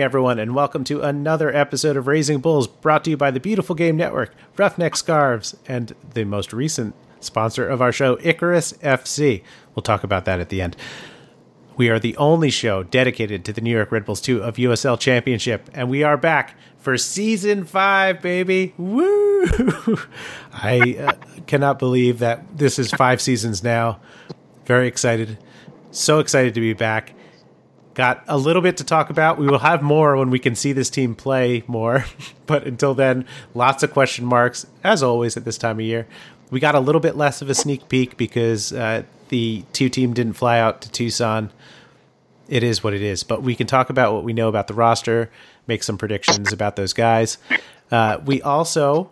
evening, everyone, and welcome to another episode of Raising Bulls brought to you by the Beautiful Game Network, Roughneck Scarves, and the most recent sponsor of our show, Icarus FC. We'll talk about that at the end. We are the only show dedicated to the New York Red Bulls 2 of USL Championship, and we are back for season five, baby. Woo! I uh, cannot believe that this is five seasons now. Very excited. So excited to be back. Got a little bit to talk about. We will have more when we can see this team play more. but until then, lots of question marks, as always at this time of year. We got a little bit less of a sneak peek because uh, the two team didn't fly out to Tucson. It is what it is. But we can talk about what we know about the roster, make some predictions about those guys. Uh, we also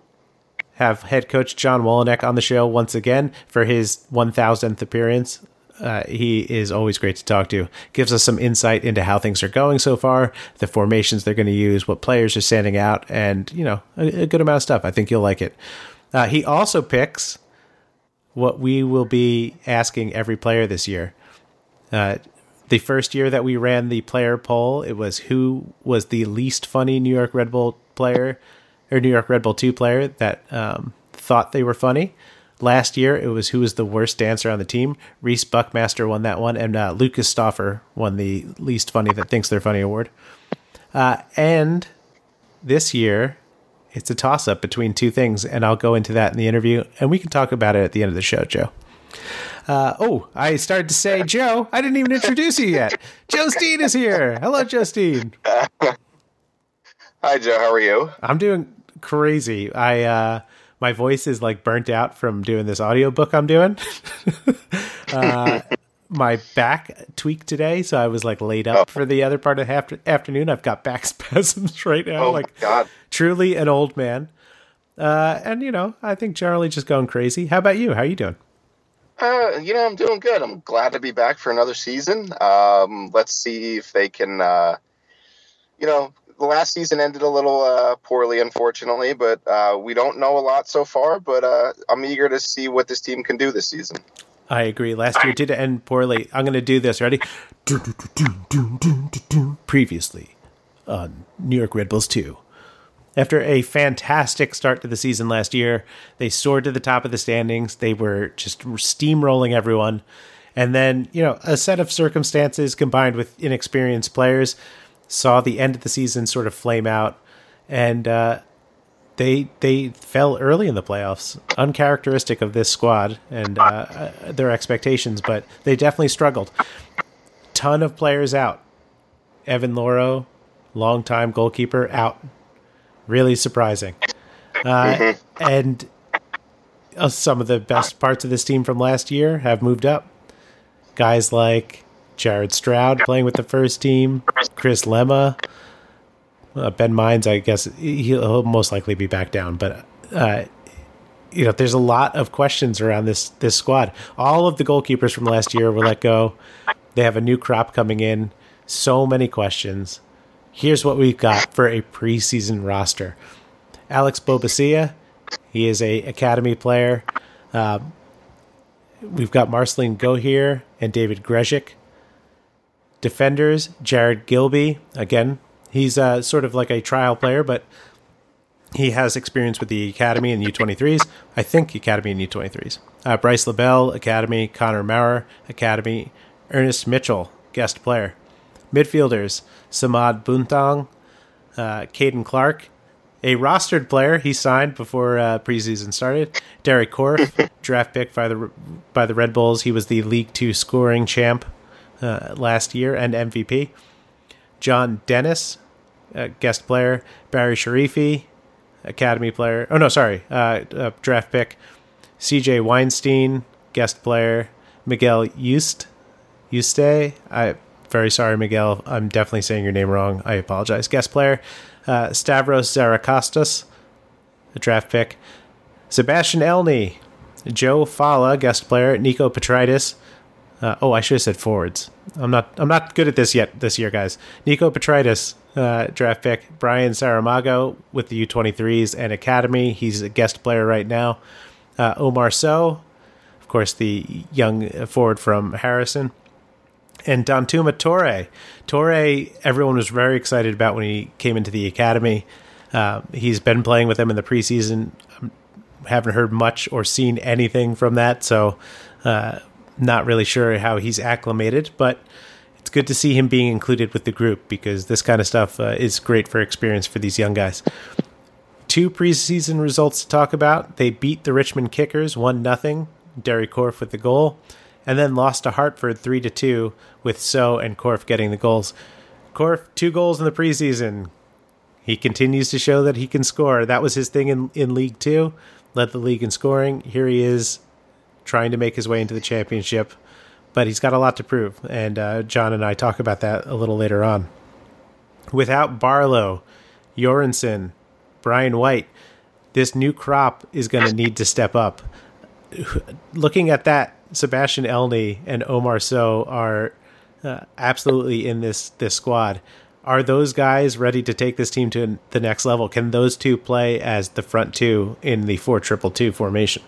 have head coach John Wolyniec on the show once again for his 1000th appearance. Uh, he is always great to talk to. Gives us some insight into how things are going so far, the formations they're going to use, what players are standing out, and you know a, a good amount of stuff. I think you'll like it. Uh, he also picks what we will be asking every player this year. Uh, the first year that we ran the player poll, it was who was the least funny New York Red Bull player or New York Red Bull 2 player that um, thought they were funny. Last year, it was who was the worst dancer on the team. Reese Buckmaster won that one, and uh, Lucas Stauffer won the least funny that thinks they're funny award. Uh, and this year, it's a toss up between two things, and I'll go into that in the interview, and we can talk about it at the end of the show, Joe. Uh, oh, I started to say Joe. I didn't even introduce you yet. Joe Steen is here. Hello, Joe Steen. Hi, Joe. How are you? I'm doing crazy. I uh, my voice is like burnt out from doing this audiobook I'm doing. uh, my back tweaked today, so I was like laid up oh. for the other part of the afternoon. I've got back spasms right now. Oh like God. truly an old man. Uh, and you know, I think generally just going crazy. How about you? How are you doing? Uh, you know, I'm doing good. I'm glad to be back for another season. Um, let's see if they can, uh, you know, the last season ended a little uh, poorly, unfortunately, but uh, we don't know a lot so far. But uh, I'm eager to see what this team can do this season. I agree. Last year did end poorly. I'm going to do this. Ready? Previously on New York Red Bulls 2. After a fantastic start to the season last year, they soared to the top of the standings. They were just steamrolling everyone. And then, you know, a set of circumstances combined with inexperienced players saw the end of the season sort of flame out, and uh, they they fell early in the playoffs, uncharacteristic of this squad and uh, uh, their expectations. But they definitely struggled. Ton of players out. Evan Louro, longtime goalkeeper, out. Really surprising. Uh, mm-hmm. And uh, some of the best parts of this team from last year have moved up. Guys like Jared Stroud playing with the first team, Chris Lema, uh, Ben Mines. I guess he'll most likely be back down, but uh, you know, there's a lot of questions around this this squad. All of the goalkeepers from last year were let go. They have a new crop coming in. So many questions. Here's what we've got for a preseason roster: Alex Bobasia, he is a academy player. Uh, we've got Marceline Gohier and David Grezhik. Defenders, Jared Gilby. Again, he's uh, sort of like a trial player, but he has experience with the Academy and U23s. I think Academy and U23s. Uh, Bryce LaBelle, Academy. Connor Maurer, Academy. Ernest Mitchell, guest player. Midfielders, Samad Buntong, uh, Caden Clark, a rostered player he signed before uh, preseason started. Derek Corfe, draft pick by the by the Red Bulls. He was the League Two scoring champ uh, last year and MVP. John Dennis, uh, guest player. Barry Sharifi, academy player. Oh no, sorry, uh, uh draft pick. C.J. Weinstein, guest player. Miguel Yuste, Yuste. I very sorry, Miguel. I'm definitely saying your name wrong. I apologize. Guest player. Uh, Stavros Zarakostas, a draft pick. Sebastian Elney, Joe Fala, guest player. Nico Petritis, uh, oh, I should have said forwards. I'm not. I'm not good at this yet this year, guys. Nico Petritis, uh, draft pick. Brian Saramago with the U23s and Academy. He's a guest player right now. Uh, Omar So, of course, the young forward from Harrison. And Dantouma Toure. Toure, everyone was very excited about when he came into the academy. Uh, he's been playing with them in the preseason. I Haven't heard much or seen anything from that, so uh, not really sure how he's acclimated. But it's good to see him being included with the group because this kind of stuff uh, is great for experience for these young guys. Two preseason results to talk about. They beat the Richmond Kickers one nothing. Deri Corfe with the goal, and then lost to Hartford three to two with So and Corfe getting the goals. Corfe two goals in the preseason. He continues to show that he can score. That was his thing in, in League Two. Led the league in scoring. Here he is trying to make his way into the championship, but he's got a lot to prove. And uh, John and I talk about that a little later on. Without Barlow, Joransson, Brian White, this new crop is going to need to step up. Looking at that, Sebastian Elney and Omar So are uh, absolutely in this this squad. Are those guys ready to take this team to the next level? Can those two play as the front two in the four triple two formation?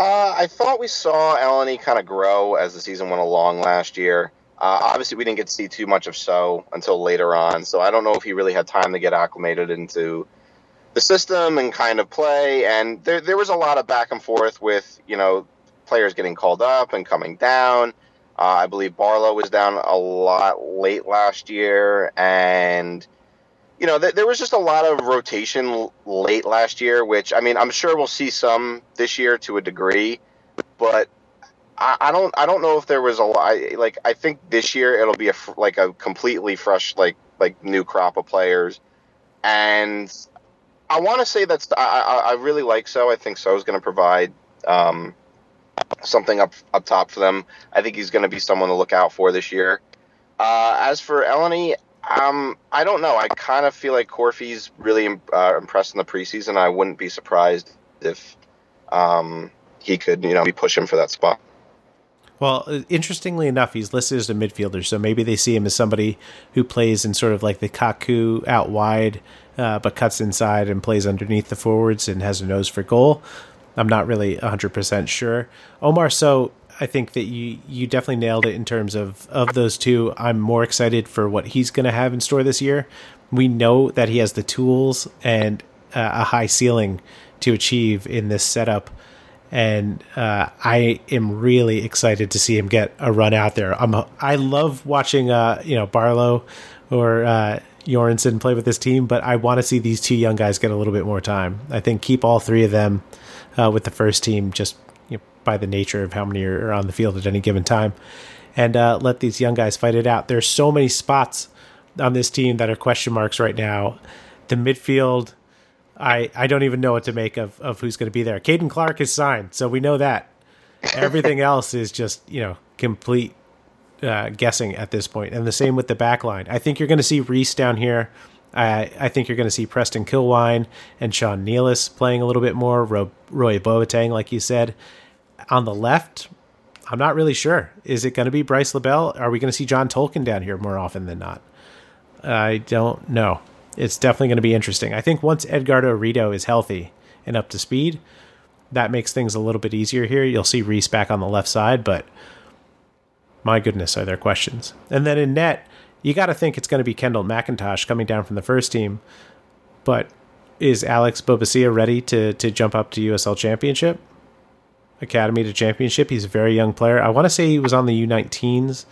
Uh, I thought we saw Elney kind of grow as the season went along last year. Uh, obviously, we didn't get to see too much of So until later on, so I don't know if he really had time to get acclimated into the system and kind of play. And there, there was a lot of back and forth with you know players getting called up and coming down. Uh, I believe Barlow was down a lot late last year, and you know th- there was just a lot of rotation late last year. Which I mean, I'm sure we'll see some this year to a degree, but I, I don't I don't know if there was a lot. Like I think this year it'll be a like a completely fresh like like new crop of players, and I want to say that's I, I, I really like So. I think So is going to provide um, something up up top for them. I think he's going to be someone to look out for this year. Uh, as for Elney, um, I don't know. I kind of feel like Corfy's really uh, impressed in the preseason. I wouldn't be surprised if um, he could, you know, be pushing for that spot. Well, interestingly enough, he's listed as a midfielder, so maybe they see him as somebody who plays in sort of like the Kaku out wide, uh, but cuts inside and plays underneath the forwards and has a nose for goal. I'm not really 100% sure. Omar, so I think that you you definitely nailed it in terms of of those two. I'm more excited for what he's going to have in store this year. We know that he has the tools and uh, a high ceiling to achieve in this setup and uh, I am really excited to see him get a run out there. I'm I love watching uh, you know Barlow or uh, Joransson play with this team, but I want to see these two young guys get a little bit more time. I think keep all three of them uh, with the first team just by the nature of how many are on the field at any given time, and uh, let these young guys fight it out. There's so many spots on this team that are question marks right now. The midfield I, I don't even know what to make of, of who's going to be there. Caden Clark is signed, so we know that. Everything else is just, you know, complete uh, guessing at this point. And the same with the back line. I think you're going to see Reese down here. I, I think you're going to see Preston Kilwien and Sean Nealis playing a little bit more. Ro, Roy Boateng, like you said. On the left, I'm not really sure. Is it going to be Bryce LaBelle? Are we going to see John Tolkin down here more often than not? I don't know it's definitely going to be interesting. I think once Edgardo Rito is healthy and up to speed, that makes things a little bit easier here. You'll see Reese back on the left side, but my goodness, are there questions? And then in net, you got to think it's going to be Kendall McIntosh coming down from the first team. But is Alex Bobasia ready to to jump up to USL Championship, Academy to Championship? He's a very young player. I want to say he was on the U19s.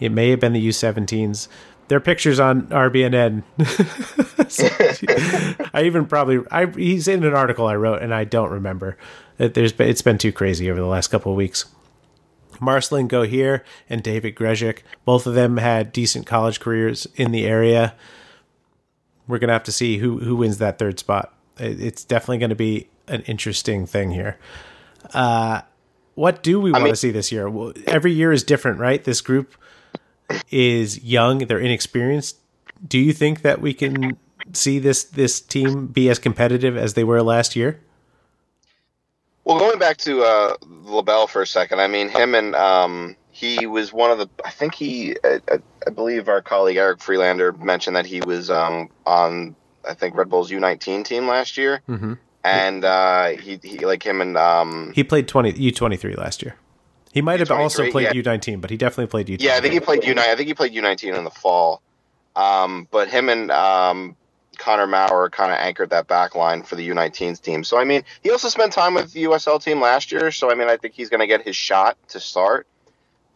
It may have been the U17s, their pictures on RBNN. I even probably I he's in an article I wrote and I don't remember. There's been, it's been too crazy over the last couple of weeks. Marcelin Gohier and David Grezek, both of them had decent college careers in the area. We're gonna have to see who who wins that third spot. It's definitely going to be an interesting thing here. Uh, what do we want to see this year? Well, every year is different, right? This group is young, they're inexperienced. Do you think that we can see this this team be as competitive as they were last year? Well, going back to uh, LaBelle for a second, I mean him and um, he was one of the. I think he, I, I, believe our colleague Eric Freelander mentioned that he was um, on I think Red Bull's U19 team last year, mm-hmm. And uh, he, he like him and um, he played twenty U23 last year. He might have also 23, played yeah. U19, but he definitely played U20. Yeah, I think he played U9. I think he played U19 in the fall. Um, but him and um, Connor Maurer kind of anchored that back line for the U19s team. So I mean, he also spent time with the USL team last year. So I mean, I think he's going to get his shot to start.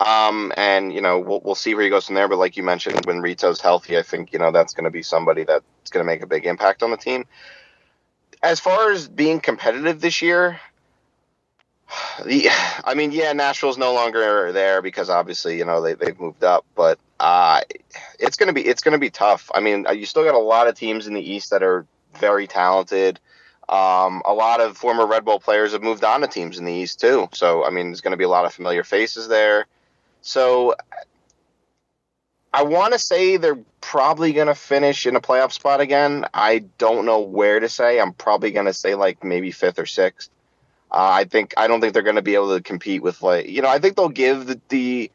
Um, and you know, we'll we'll see where he goes from there. But like you mentioned, when Rito's healthy, I think you know that's going to be somebody that's going to make a big impact on the team. As far as being competitive this year, the, I mean, yeah, Nashville's no longer there because obviously, you know, they they've moved up, but uh, it's gonna be it's gonna be tough. I mean, you still got a lot of teams in the East that are very talented. Um, a lot of former Red Bull players have moved on to teams in the East too. So I mean, there's going to be a lot of familiar faces there. So I want to say they're probably going to finish in a playoff spot again. I don't know where to say. I'm probably going to say like maybe fifth or sixth. Uh, I think I don't think they're going to be able to compete with like you know I think they'll give the, the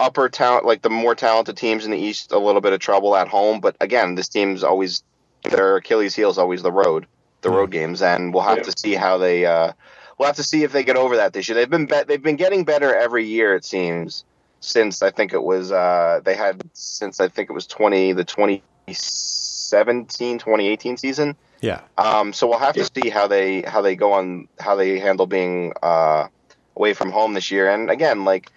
upper talent like the more talented teams in the East a little bit of trouble at home. But again, this team's always their Achilles heel is always the road, the road games, and we'll have Yeah. to see how they. Uh, we'll have to see if they get over that this year. They've been be- they've been getting better every year it seems since I think it was uh, they had since I think it was twenty the 2017 2018 season. Yeah. Um, so we'll have to see how they how they go on how they handle being uh, away from home this year. And again, like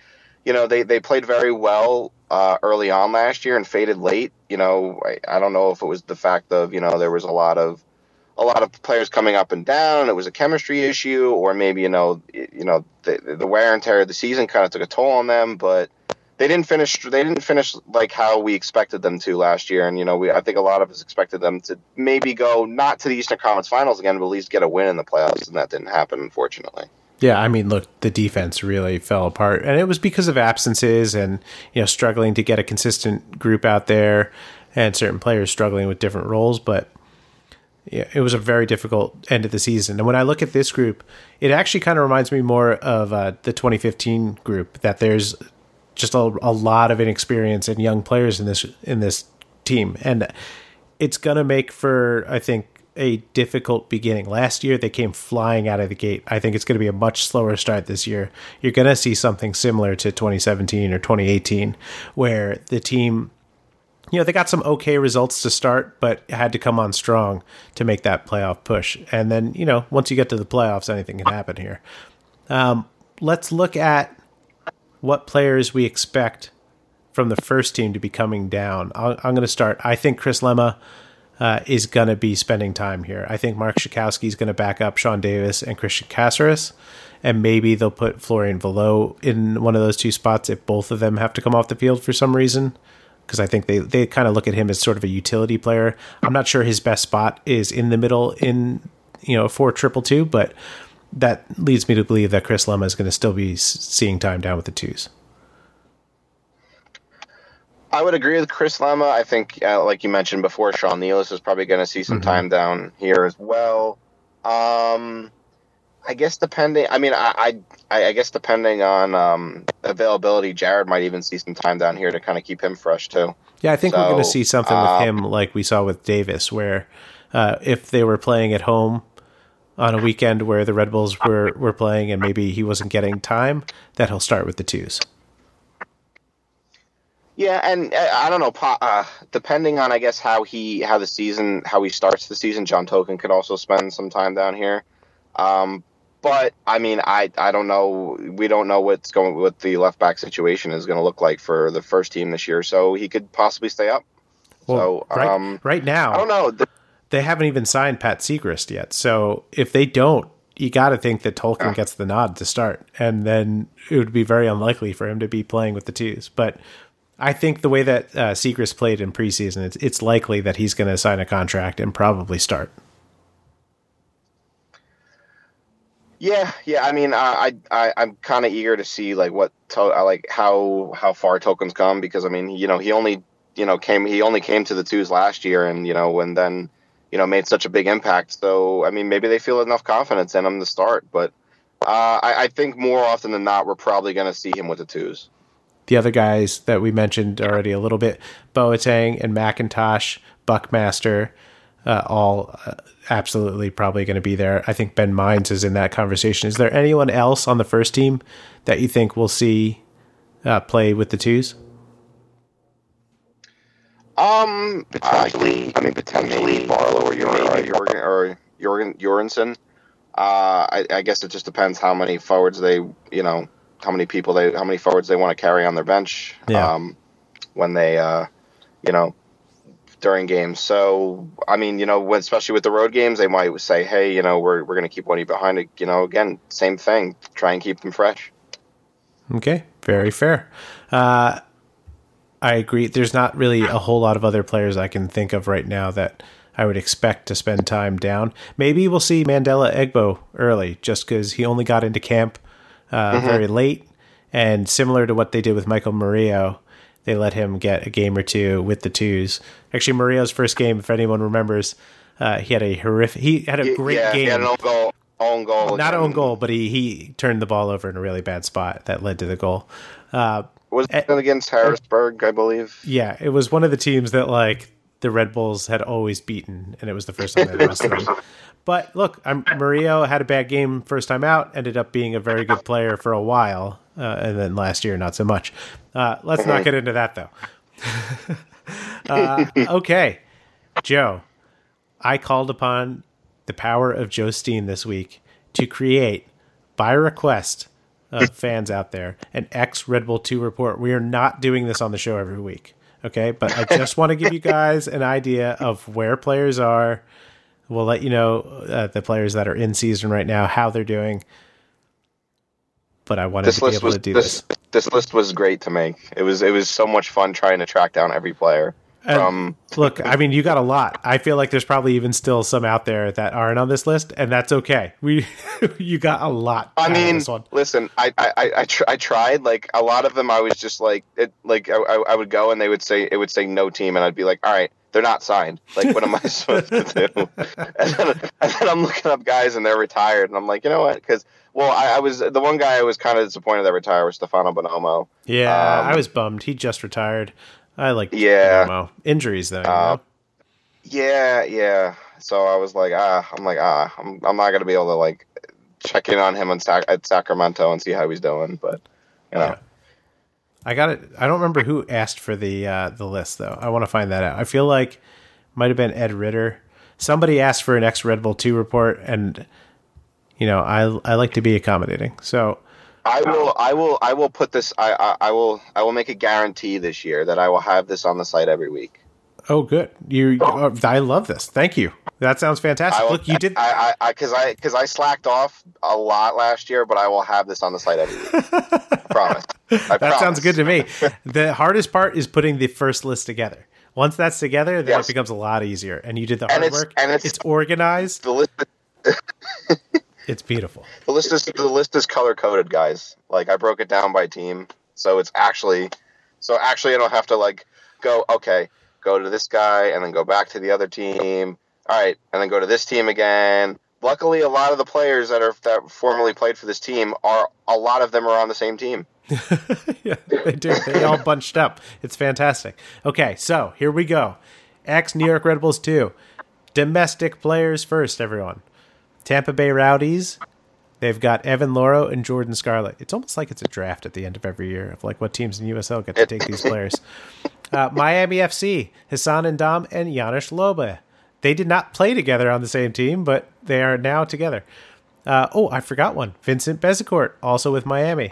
you know, they they played very well uh, early on last year and faded late. You know, I, I don't know if it was the fact of you know there was a lot of a lot of players coming up and down. It was a chemistry issue, or maybe you know y- you know the, the wear and tear of the season kind of took a toll on them, but. They didn't finish. They didn't finish like how we expected them to last year, and you know, we I think a lot of us expected them to maybe go not to the Eastern Conference Finals again, but at least get a win in the playoffs, and that didn't happen, unfortunately. Yeah, I mean, look, the defense really fell apart, and it was because of absences and you know struggling to get a consistent group out there, and certain players struggling with different roles. But yeah, it was a very difficult end of the season. And when I look at this group, it actually kind of reminds me more of uh, the 2015 group. That there's just a, a lot of inexperience and young players in this in this team, and it's gonna make for I think a difficult beginning. Last year they came flying out of the gate. I think it's going to be a much slower start this year. You're going to see something similar to 2017 or 2018 where the team you know, they got some okay results to start, but had to come on strong to make that playoff push. And then, you know, once you get to the playoffs, anything can happen here. Um, let's look at what players we expect from the first team to be coming down. I'll, I'm going to start. I think Chris Lema uh, is going to be spending time here. I think Marc Rzatkowski is going to back up Sean Davis and Cristian Cásseres, and maybe they'll put Florian Valot in one of those two spots if both of them have to come off the field for some reason. Because I think they, they kind of look at him as sort of a utility player. I'm not sure his best spot is in the middle in you know four triple two, but that leads me to believe that Chris Lema is going to still be seeing time down with the twos. I would agree with Chris Lema. I think, uh, like you mentioned before, Sean Nealis is probably going to see some Mhm. time down here as well. Um, I guess depending. I mean, I, I, I guess depending on um, availability, Jared might even see some time down here to kind of keep him fresh too. Yeah, I think we're going to see something um, with him like we saw with Davis, where uh, if they were playing at home on a weekend where the Red Bulls were, were playing and maybe he wasn't getting time, that he'll start with the twos. Yeah, and uh, I don't know. Uh, depending on, I guess, how he how the season how he starts the season, John Tolkin could also spend some time down here. Um, but I mean, I I don't know. We don't know what's going what the left back situation is going to look like for the first team this year. So he could possibly stay up. Well, so right, um, right now, I don't know. The- they haven't even signed Pat Seagrist yet. So if they don't, you got to think that Tolkin Yeah. gets the nod to start, and then it would be very unlikely for him to be playing with the twos. But I think the way that uh, Seagrist played in preseason, it's it's likely that he's going to sign a contract and probably start. Yeah, yeah. I mean, I, I, I'm kind of eager to see like what, to, uh, like how how far Tolkin's come because I mean, you know, he only, you know, came he only came to the twos last year, and you know, and then, you know, made such a big impact. So I mean, maybe they feel enough confidence in him to start. But uh, I, I think more often than not, we're probably going to see him with the twos. the other guys that we mentioned already a little bit Boateng and McIntosh, Buckmaster, uh, all uh, absolutely probably going to be there. I think Ben Mines is in that conversation. Is there anyone else on the first team that you think we'll see uh, play with the twos? Um, potentially. I, I mean, potentially Barlow or Jorgen or Jorgen Jorgensen. Uh, I, I, guess it just depends how many forwards they, you know, how many people they, how many forwards they want to carry on their bench. Yeah. Um, when they, uh, you know, during games. So, I mean, you know, when, especially with the road games, they might say, "Hey, you know, we're we're going to keep one of you behind." It, you know, again, same thing. Try and keep them fresh. Okay, very fair. Uh, I agree. There's not really a whole lot of other players I can think of right now that I would expect to spend time down. Maybe we'll see Mandela Egbo early, just because he only got into camp uh, mm-hmm. very late, and similar to what they did with Michael Murillo, they let him get a game or two with the twos. Actually, Murillo's first game, if anyone remembers, uh, he had a horrific. He had a great yeah, game. He had an own goal. Own goal. Not own goal, but he he turned the ball over in a really bad spot that led to the goal. Uh, was it against Harrisburg, I believe? Yeah, it was one of the teams that like the Red Bulls had always beaten, and it was the first time they lost them. But look, I'm, Murillo had a bad game first time out, ended up being a very good player for a while, uh, and then last year not so much. Uh, let's not get into that though. uh, okay, Joe, I called upon the power of Joe Steen this week to create, by request, of fans out there an ex Red Bull 2 report. We are not doing this on the show every week. Okay. But I just want to give you guys an idea of where players are. We'll let you know uh, the players that are in season right now, how they're doing. But I wanted this to be able was, to do this, this. This list was great to make. It was it was so much fun trying to track down every player. From look, I mean, you got a lot. I feel like there's probably even still some out there that aren't on this list, and that's okay. We, you got a lot. I mean, listen, I, I, I, tr- I, tried. Like a lot of them, I was just like, it, like I, I would go and they would say it would say no team, and I'd be like, all right, they're not signed. Like, what am I supposed to do? And then, and then, I'm looking up guys and they're retired, and I'm like, you know what? Because well, I, I, was the one guy I was kind of disappointed that retired was Stefano Bonomo. Yeah, um, I was bummed. He just retired. I like yeah injuries though. Uh, yeah, yeah. So I was like, ah, I'm like, ah, I'm, I'm not gonna be able to like check in on him on Sac- at Sacramento and see how he's doing, but you know. Yeah. I got it. I don't remember who asked for the uh, the list though. I want to find that out. I feel like might have been Ed Ritter. Somebody asked for an ex Red Bull two report, and you know I I like to be accommodating. So I will, I will, I will put this. I, I, I, will, I will make a guarantee this year that I will have this on the site every week. Oh, good. You, oh, I love this. Thank you. That sounds fantastic. Will, Look, you did. I, I, because I, because I, I, slacked off a lot last year, but I will have this on the site every week. I promise. I that promise. sounds good to me. the hardest part is putting the first list together. Once that's together, then yes. it becomes a lot easier. And you did the hard and work. And it's, it's organized. The list. It's beautiful. The list is the list is color coded, guys. Like I broke it down by team, so it's actually so actually I don't have to like go okay, go to this guy and then go back to the other team. All right, and then go to this team again. Luckily, a lot of the players that are that formerly played for this team are a lot of them are on the same team. yeah, they do. They all bunched up. It's fantastic. Okay, so here we go. X New York Red Bulls two. Domestic players first, everyone. Tampa Bay Rowdies, they've got Evan Louro and Jordan Scarlett. It's almost like it's a draft at the end of every year of like what teams in USL get to take these players. Uh, Miami FC, Hassan Ndam and Janos Löbe. They did not play together on the same team, but they are now together. Uh, oh, I forgot one. Vincent Bezecourt, also with Miami.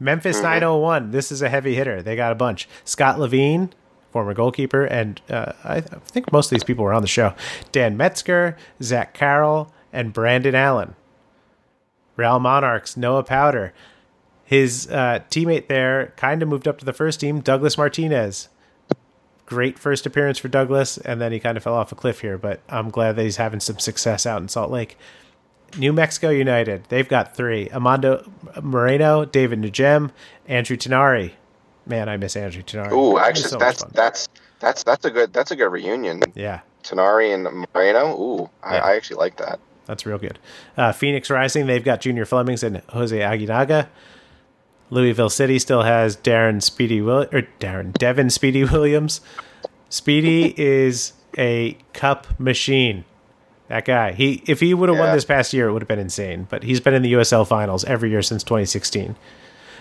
Memphis mm-hmm. 901. This is a heavy hitter. They got a bunch. Scott Levene, former goalkeeper, and uh, I think most of these people were on the show. Dan Metzger, Zach Carroll, and Brandon Allen. Real Monarchs, Noah Powder. His uh, teammate there kind of moved up to the first team, Douglas Martinez. Great first appearance for Douglas, and then he kind of fell off a cliff here, but I'm glad that he's having some success out in Salt Lake. New Mexico United, they've got three Amando Moreno, David Najem, Andrew Tinari. Man, I miss Andrew Tinari. Ooh, actually, so that's that's that's that's a good that's a good reunion. Yeah, Tinari and Moreno. Ooh, I, I actually like that. That's real good. Uh, Phoenix Rising, they've got Junior Flemmings and Jose Aguinaga. Louisville City still has Darren Speedy Will or Darren Devin Speedy Williams. Speedy is a cup machine. That guy. He if he would have won this past year, it would have been insane. But he's been in the USL finals every year since 2016.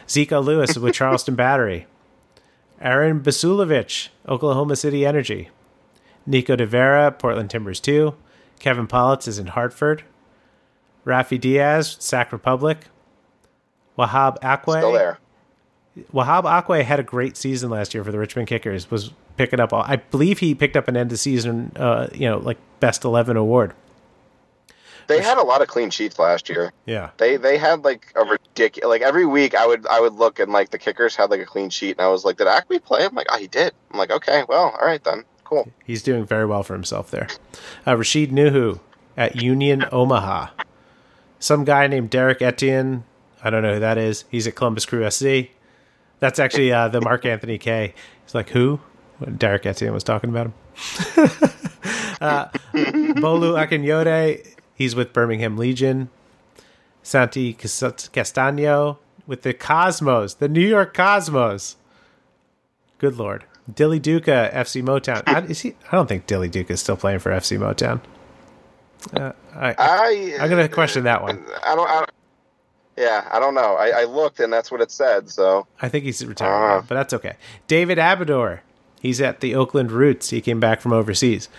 Zeiko Lewis with Charleston Battery. Arun Basuljevic, Oklahoma City Energy. Nico De Vera, Portland Timbers 2. Kevin Politz is in Hartford. Rafi Diaz, Sac Republic. Wahab Ackwei. Still there. Wahab Ackwei had a great season last year for the Richmond Kickers. Was picking up all. I believe he picked up an end of season, uh, you know, like best eleven award. They had a lot of clean sheets last year. Yeah, They they had like a ridiculous like every week I would I would look and like the kickers had like a clean sheet and I was like, did Acme play? I'm like, oh, he did. I'm like, okay, well, all right then, cool. he's doing very well for himself there. Uh, Rashid Nuhu at Union Omaha. Some guy named Derrick Etienne. I don't know who that is. He's at Columbus Crew SC. That's actually uh, the Mark Anthony K. He's like, who? Derrick Etienne was talking about him. uh, Bolu Akinyode. He's with Birmingham Legion. Santi Cas- Castano with the Cosmos, the New York Cosmos. Good lord. Dilly Duka, FC Motown. I, is he, I don't think Dilly Duka is still playing for FC Motown. Uh, I, I I'm going to question that one. I don't. I don't yeah, I don't know. I, I looked and that's what it said. So I think he's retired, Uh. but that's okay. David Abidor. He's at the Oakland Roots. He came back from overseas.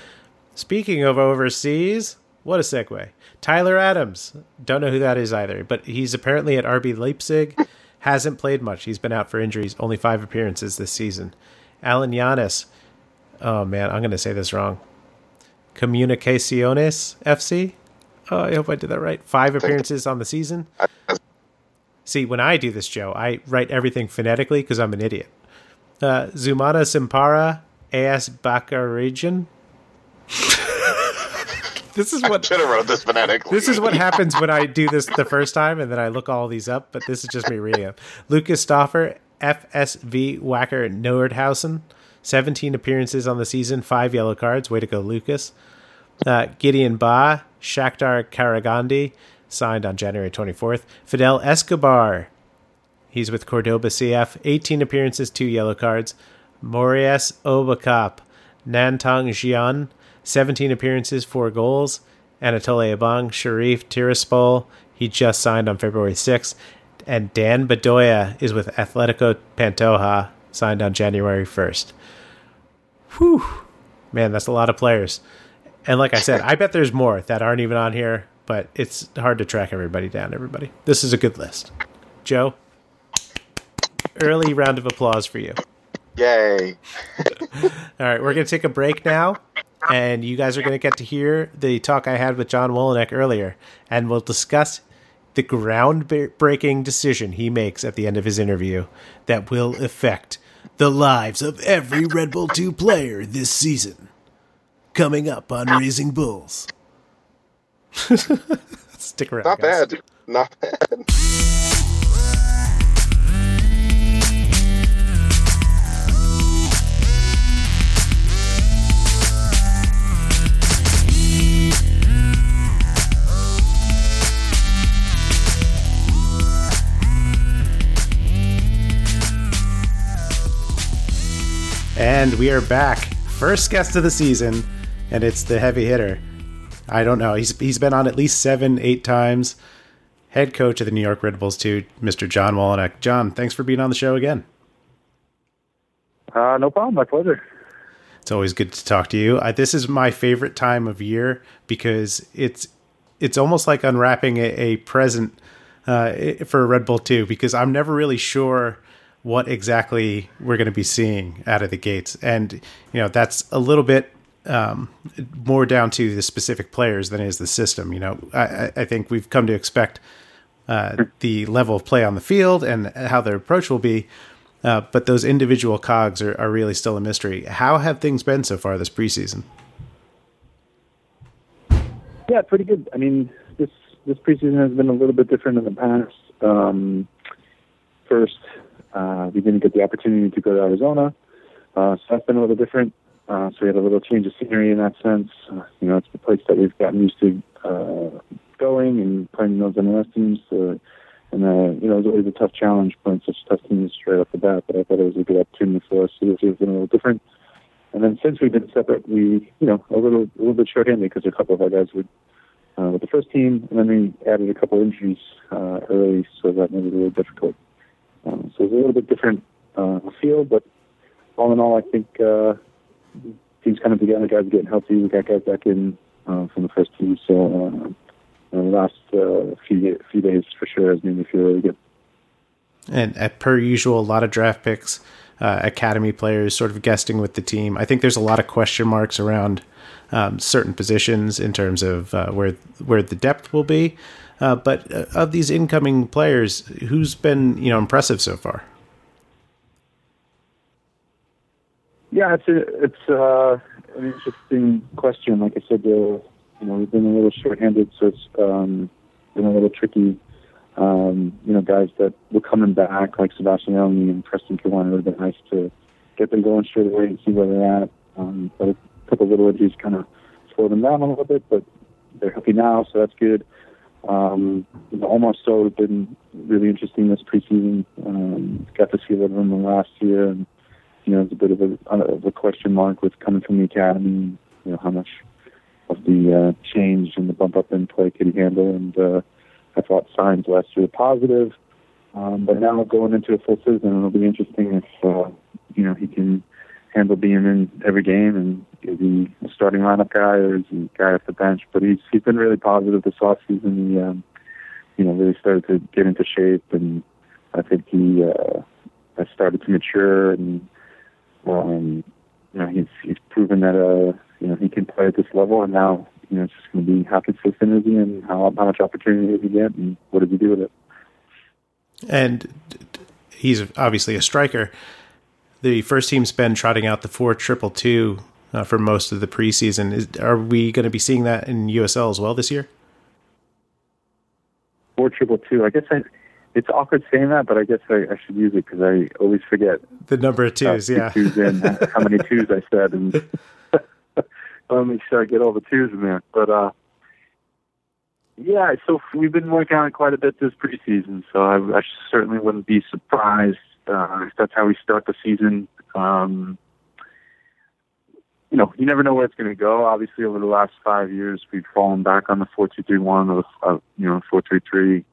Speaking of overseas, what a segue. Tyler Adams. Don't know who that is either, but he's apparently at RB Leipzig. Hasn't played much. He's been out for injuries. Only five appearances this season. Alan Yanis. Oh man, I'm going to say this wrong. Comunicaciones FC. Oh, I hope I did that right. Five appearances on the season. See, when I do this, Joe, I write everything phonetically because I'm an idiot. Uh, Zumana Simpara, AS Bakarijan. this is what should have wrote this phonetically. this is what happens when I do this the first time and then I look all these up, but this is just me reading them. Lucas Stoffer, FSV Wacker Nordhausen, 17 appearances on the season, five yellow cards. Way to go, Lucas. Uh, Gideon Baah, Shakhtar Karagandi, signed on January 24th. Fidel Escobar, he's with Cordoba CF, 18 appearances, two yellow cards. Morias Obakap, Nantong Jian, 17 appearances, four goals. Anatole Abang, Sheriff Tiraspol, he just signed on February 6th. And Dan Bedoya is with Atletico Pantoja, signed on January 1st. Whew. Man, that's a lot of players. And like I said, I bet there's more that aren't even on here, but it's hard to track everybody down, everybody. This is a good list. Joe, early round of applause for you. Yay! All right, we're going to take a break now, and you guys are going to get to hear the talk I had with John Wolyniec earlier, and we'll discuss the groundbreaking decision he makes at the end of his interview that will affect the lives of every Red Bull 2 player this season. Coming up on Raising Bulls. Stick around. Not guys. bad. Not bad. And we are back. First guest of the season, and it's the heavy hitter. I don't know. He's he's been on at least seven, eight times. Head coach of the New York Red Bulls too, Mr. John Wolyniec. John, thanks for being on the show again. Uh, no problem. My pleasure. It's always good to talk to you. I, this is my favorite time of year because it's it's almost like unwrapping a, a present uh, for Red Bull too, because I'm never really sure what exactly we're going to be seeing out of the gates, and you know that's a little bit um, more down to the specific players than it is the system. You know, I, I- think we've come to expect uh, the level of play on the field and how their approach will be. Uh, but those individual cogs are, are really still a mystery. How have things been so far this preseason? Yeah, pretty good. I mean, this this preseason has been a little bit different than the past. Um, first, uh, we didn't get the opportunity to go to Arizona, uh, so that's been a little different. Uh, so we had a little change of scenery in that sense. Uh, you know, it's the place that we've gotten used to uh, going and playing those MLS teams. Uh, and uh, you know, it was always a tough challenge playing such tough teams straight off the bat. But I thought it was a good opportunity for us. So this has been a little different. and then since we've been separate, we you know a little a little bit short-handed because a couple of our guys would uh, with the first team, and then we added a couple injuries uh, early, so that made it a little difficult. Um, so it's a little bit different uh, feel, but all in all, I think uh, team's coming together. Guys getting healthy. We got guys back in uh, from the first team, so uh, the last uh, few few days for sure has made me feel really good. And at per usual, a lot of draft picks, uh, academy players, sort of guesting with the team. I think there's a lot of question marks around um, certain positions in terms of uh, where where the depth will be. Uh, but uh, of these incoming players, who's been you know impressive so far? Yeah, it's a, it's uh, an interesting question. Like I said, uh, you know, we've been a little short-handed, so it's um, been a little tricky. Um, you know, guys that were coming back, like Sebastian Elney and Preston Kilwien, would have been nice to get them going straight away and see where they're at. Um, but a couple little injuries kind of slowed them down a little bit, but they're healthy now, so that's good. Um, you almost so has been really interesting this preseason. Um, got to see a little of them last year, and you know, it's a bit of a, of a question mark with coming from the academy. You know, how much of the uh, change and the bump up in play could he handle? And uh, I thought signs last year positive, um, but now going into a full season, it'll be interesting if uh, you know he can handle being in every game and is he a starting lineup guy or is he a guy off the bench? But he's he's been really positive this off season. He um, you know really started to get into shape, and I think he uh, has started to mature and um, you know, he's he's proven that uh, you know he can play at this level, and now you know it's just going to be how consistent is he, and how how much opportunity does he get, and what does he do with it. And he's obviously a striker. The first team's been trotting out the four triple two uh, for most of the preseason. Is, are we going to be seeing that in USL as well this year? Four triple two. I guess I it's awkward saying that, but I guess I, I should use it because I always forget the number of twos. Uh, yeah, twos in how many twos I said, and let me sure I get all the twos in there. But uh, yeah, so we've been working on it quite a bit this preseason. So I, I certainly wouldn't be surprised uh, if that's how we start the season. Um, you know, you never know where it's going to go. Obviously, over the last five years, we've fallen back on the four two three one or uh, you know four three three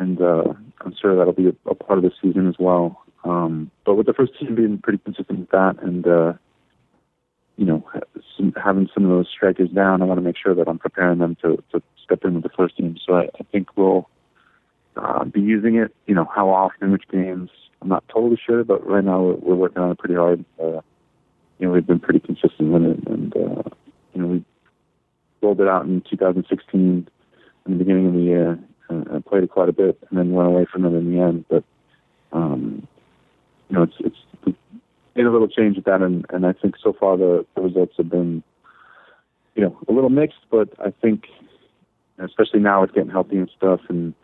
and uh, I'm sure that'll be a, a, part of the season as well. Um, but with the first team being pretty consistent with that, and uh, you know, having some of those strikers down, I want to make sure that I'm preparing them to, to step in with the first team. So I, I think we'll uh, be using it. You know, how often, which games, I'm not totally sure, but right now we're, we're working on it pretty hard. Uh, you know, we've been pretty consistent with it, and uh, you know, we rolled it out in 2016 in the beginning of the year and I played it quite a bit, and then went away from it in the end. But um, you know, it's it's made a little change with that, and, and I think so far the, the results have been you know a little mixed, but I think especially now it's getting healthy and stuff, and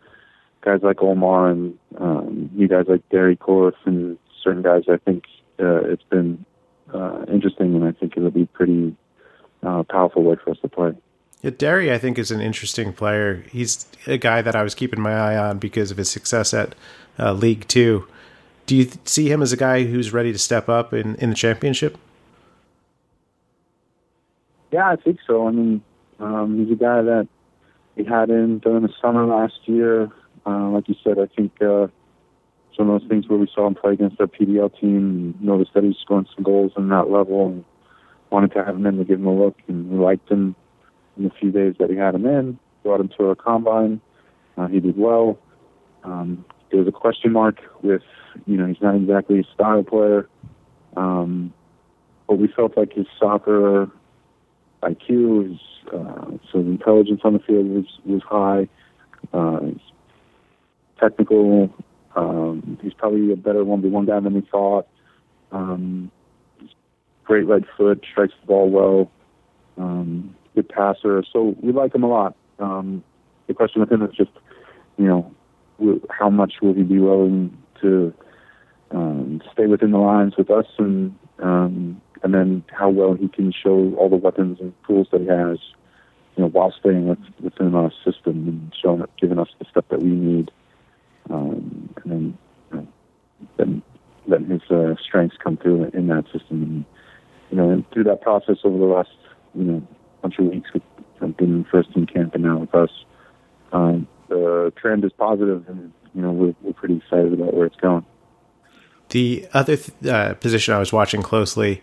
guys like Omar and um, you guys like Deri Corfe and certain guys, I think uh, it's been uh, interesting, and I think it'll be pretty uh, powerful way for us to play. Yeah, Derry, I think, is an interesting player. He's a guy that I was keeping my eye on because of his success at uh, League Two. Do you see him as a guy who's ready to step up in, in the championship? Yeah, I think so. I mean, um, he's a guy that we had in during the summer last year. Uh, like you said, I think uh, it's one of those things where we saw him play against our PDL team noticed that he's scoring some goals in that level and wanted to have him in to give him a look and we liked him in the few days that we had him in, brought him to our combine. Uh, he did well. Um, there was a question mark with, you know, he's not exactly a style player, um, but we felt like his soccer IQ, his, uh, so the intelligence on the field was was high. Uh, he's technical. Um, he's probably a better one v one guy than we thought. Um, great right foot, strikes the ball well. Um, good passer. So we like him a lot. Um, the question with him is just, you know, how much will he be willing to um, stay within the lines with us, and um, and then how well he can show all the weapons and tools that he has, you know, while staying with, within our system and showing, up, giving us the stuff that we need, um, and then you know, then letting his uh, strengths come through in that system. And you know, and through that process over the last, you know, bunch of weeks with been in first team camp and now with us, um, the trend is positive, and you know, we're we're pretty excited about where it's going. The other th- uh, position I was watching closely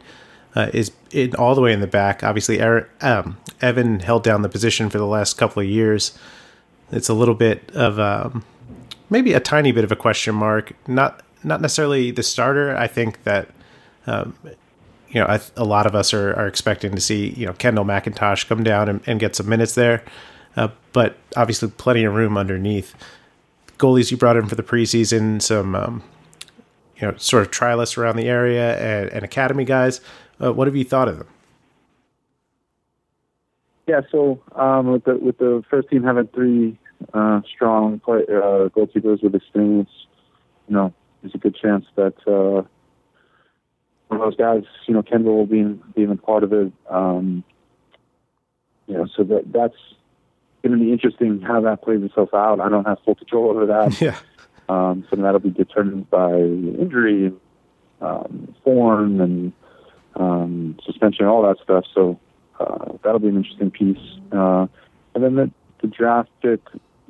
uh, is in all the way in the back. Obviously, um, Evan held down the position for the last couple of years. It's a little bit of um, maybe a tiny bit of a question mark. Not not necessarily the starter. I think that um, you know a lot of us are, are expecting to see you know Kendall McIntosh come down and, and get some minutes there, uh, but obviously plenty of room underneath. Goalies you brought in for the preseason, some um, you know sort of trialists around the area and, and academy guys. Uh, what have you thought of them? Yeah, so um, with the with the first team having three uh, strong play, uh, goalkeepers with experience, you know, there's a good chance that uh, one of those guys, you know, Kendall being being a part of it. Um, you know, so that that's going to be interesting how that plays itself out. I don't have full control over that. Yeah. Um, so that'll be determined by injury and um, form and um, suspension, all that stuff. So uh, that'll be an interesting piece. Uh, and then the, the draft pick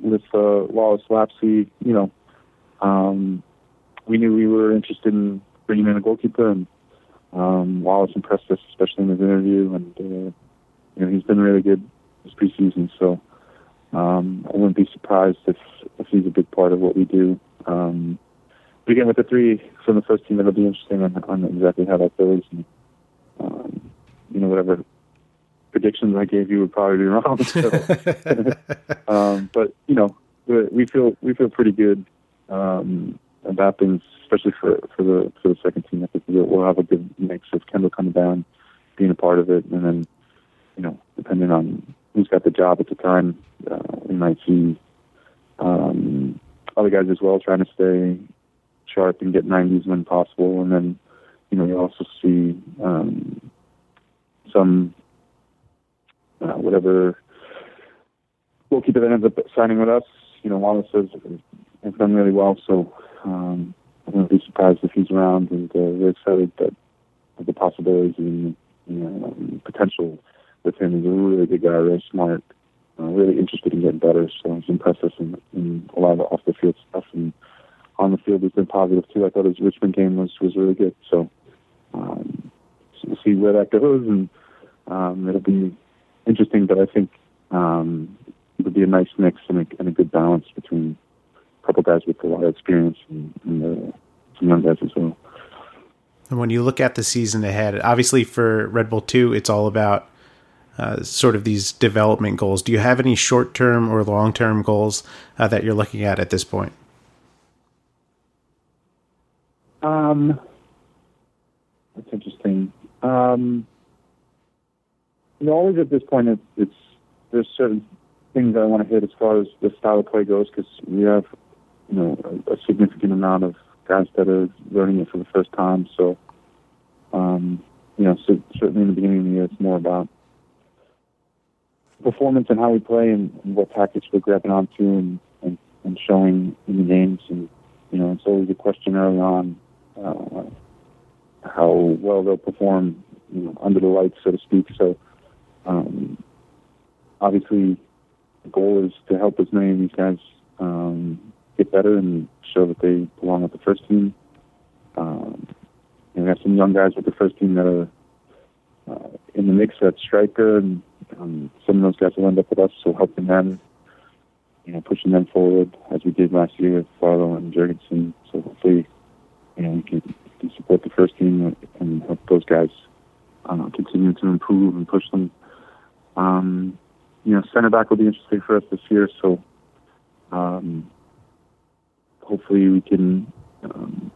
with uh, Wallace Lapsey, you know, um, we knew we were interested in bringing in a goalkeeper, and um, Wallace impressed us, especially in his interview, and uh, you know he's been really good this preseason. So um, I wouldn't be surprised if if he's a big part of what we do. Um, but again, with the three from the first team, it'll be interesting on, on exactly how that goes. And, um, you know, whatever predictions I gave you would probably be wrong. So, um, but you know, we feel we feel pretty good um, about things, especially for for the for the second team. I think we'll have a good mix of Kendall coming down, being a part of it, and then you know, depending on who's got the job at the time, uh, might see um, other guys as well trying to stay sharp and get 90s when possible, and then you know you also see um, some uh, whatever goalkeeper that ends up signing with us. You know, Wallace has, has done really well, so um, I wouldn't be surprised if he's around, and uh, we're excited that the possibilities and you know, um, potential with him. He's a really good guy, really smart, uh, really interested in getting better. So he's impressed us in, in a lot of off the field stuff, and on the field he's been positive too. I thought his Richmond game was was really good. So, um, so we'll see where that goes, and um, it'll be interesting. But I think um, it'll be a nice mix and a, and a good balance between a couple guys with a lot of experience and, and uh, some young guys as well. And when you look at the season ahead, obviously for Red Bull 2, it's all about uh, sort of these development goals. Do you have any short term or long term goals uh, that you're looking at at this point? Um, that's interesting. Um, you know, always at this point, it's, it's there's certain things I want to hit as far as the style of play goes because we have, you know, a, a, significant amount of guys that are learning it for the first time. So, um, you know, so certainly in the beginning of the year, it's more about performance and how we play and, and what tactics we're grabbing onto and, and, and showing in the games. And, you know, it's always a question early on uh, how well they'll perform you know, under the lights, so to speak. So, um, obviously, the goal is to help as many of these guys um, get better and show that they belong with the first team. Um, and we have some young guys with the first team that are uh, in the mix at striker, and um, some of those guys will end up with us, so helping them, you know, pushing them forward as we did last year with Barlow and Jorgensen. So hopefully, you know, we can, can support the first team and help those guys uh, continue to improve and push them. Um, you know, center back will be interesting for us this year, so um, hopefully we can, um,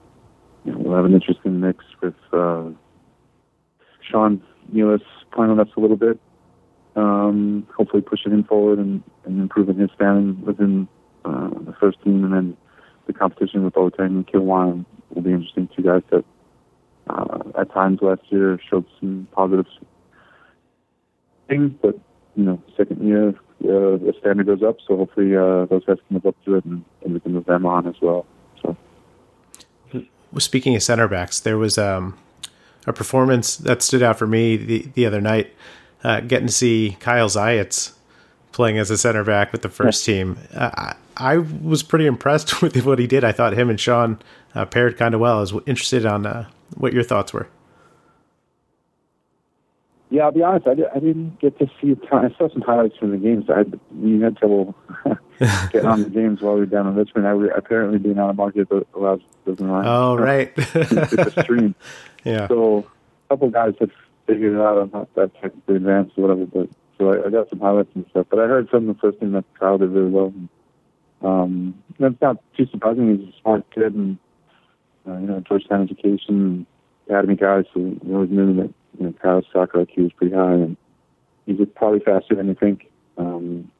you know, we'll have an interesting mix with uh, Sean Nealis playing with us a little bit. Um, hopefully pushing him forward and, and improving his standing within uh, the first team, and then the competition with Boateng and Kilwien will be interesting. Two guys that uh, at times last year showed some positive things, but you know, second year uh, the standard goes up, so hopefully uh, those guys can live up to it, and, and we can move them on as well. So, speaking of center backs, there was um, a performance that stood out for me the, the other night, uh, getting to see Kyle Zayats playing as a center back with the first team. Uh, I, I was pretty impressed with what he did. I thought him and Sean uh, paired kind of well. I was interested on uh, what your thoughts were. Yeah, I'll be honest. I, did, I didn't get to see ton. I saw some highlights from the games. I had, we had trouble getting on the games while we were down in Richmond. I were, apparently being out of market allows doesn't allow. Oh, right. it's a stream. Yeah. So a couple guys have figured it out. I'm not that technically advanced or whatever, but so I, I got some highlights and stuff. But I heard from the first team that Kyle did really well. Um, that's not too surprising. He's a smart kid and uh, you know Georgetown education, academy guy, so we always knew that you know, Kyle's soccer IQ is pretty high, and he's probably faster than you think. Um,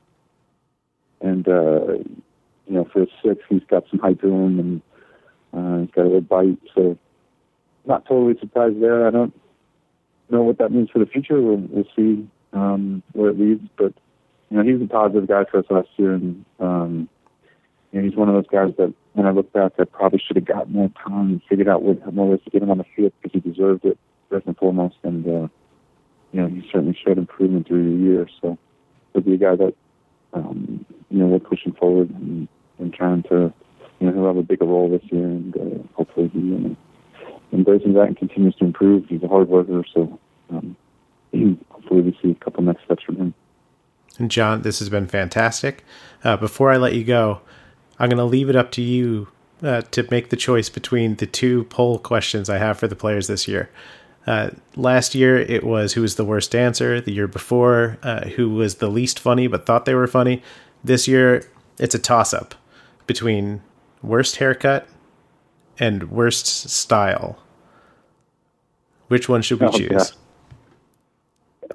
and uh, you know, for a six, he's got some height to him, and uh, he's got a little bite. So, not totally surprised there. I don't know what that means for the future. We'll, we'll see um, where it leads, but you know, he's a positive guy for us last year, and um, you know, he's one of those guys that, when I look back, I probably should have gotten more time and figured out what more ways to get him on the field because he deserved it first and foremost, and uh, you know he certainly showed improvement through the year. So he'll be a guy that um, you know we're pushing forward and, and trying to you know he'll have a bigger role this year, and uh, hopefully he uh, embraces that and continues to improve. He's a hard worker, so um, hopefully we see a couple next steps from him. And John, this has been fantastic. Uh, before I let you go, I'm going to leave it up to you uh, to make the choice between the two poll questions I have for the players this year. Uh, last year it was who was the worst dancer. The year before, uh, who was the least funny but thought they were funny. This year it's a toss up between worst haircut and worst style. Which one should we oh, choose? Yeah.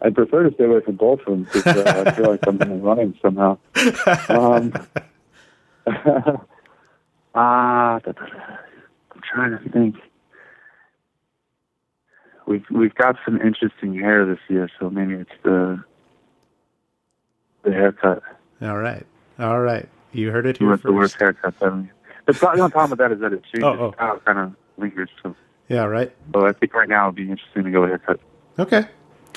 I'd prefer to stay away from both of them because uh, I feel like I'm running somehow. Um, ah, uh, I'm trying to think we've we've got some interesting hair this year, so maybe it's the the haircut. All right, all right. You heard it here first. the worst haircut ever. The only problem with that is that it changes oh, oh. kind of lingers. So. Yeah, right. So I think right now it'd be interesting to go haircut. Okay,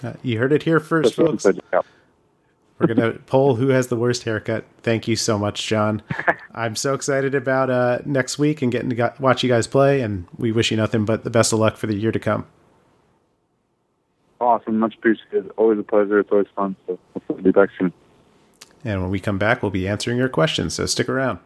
uh, you heard it here first, folks. We're gonna poll who has the worst haircut. Thank you so much, John. I'm so excited about uh, next week and getting to watch you guys play, and we wish you nothing but the best of luck for the year to come. Awesome. Much appreciated. Always a pleasure. It's always fun. So hopefully be back soon. And when we come back, we'll be answering your questions. So stick around.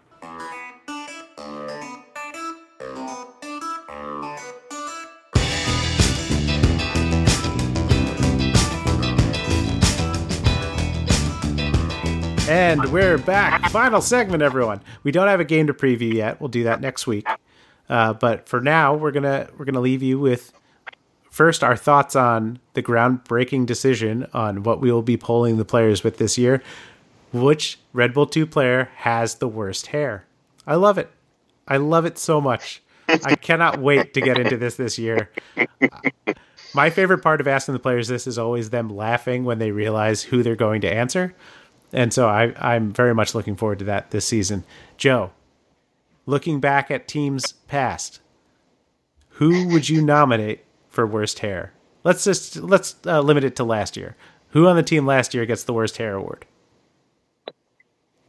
And we're back. Final segment, everyone. We don't have a game to preview yet. We'll do that next week. Uh, but for now, we're gonna we're gonna leave you with First, our thoughts on the groundbreaking decision on what we will be polling the players with this year. Which Red Bull 2 player has the worst hair? I love it. I love it so much. I cannot wait to get into this this year. My favorite part of asking the players this is always them laughing when they realize who they're going to answer. And so I, I'm very much looking forward to that this season. Joe, looking back at teams past, who would you nominate for worst hair. Let's just let's uh, limit it to last year. Who on the team last year gets the worst hair award?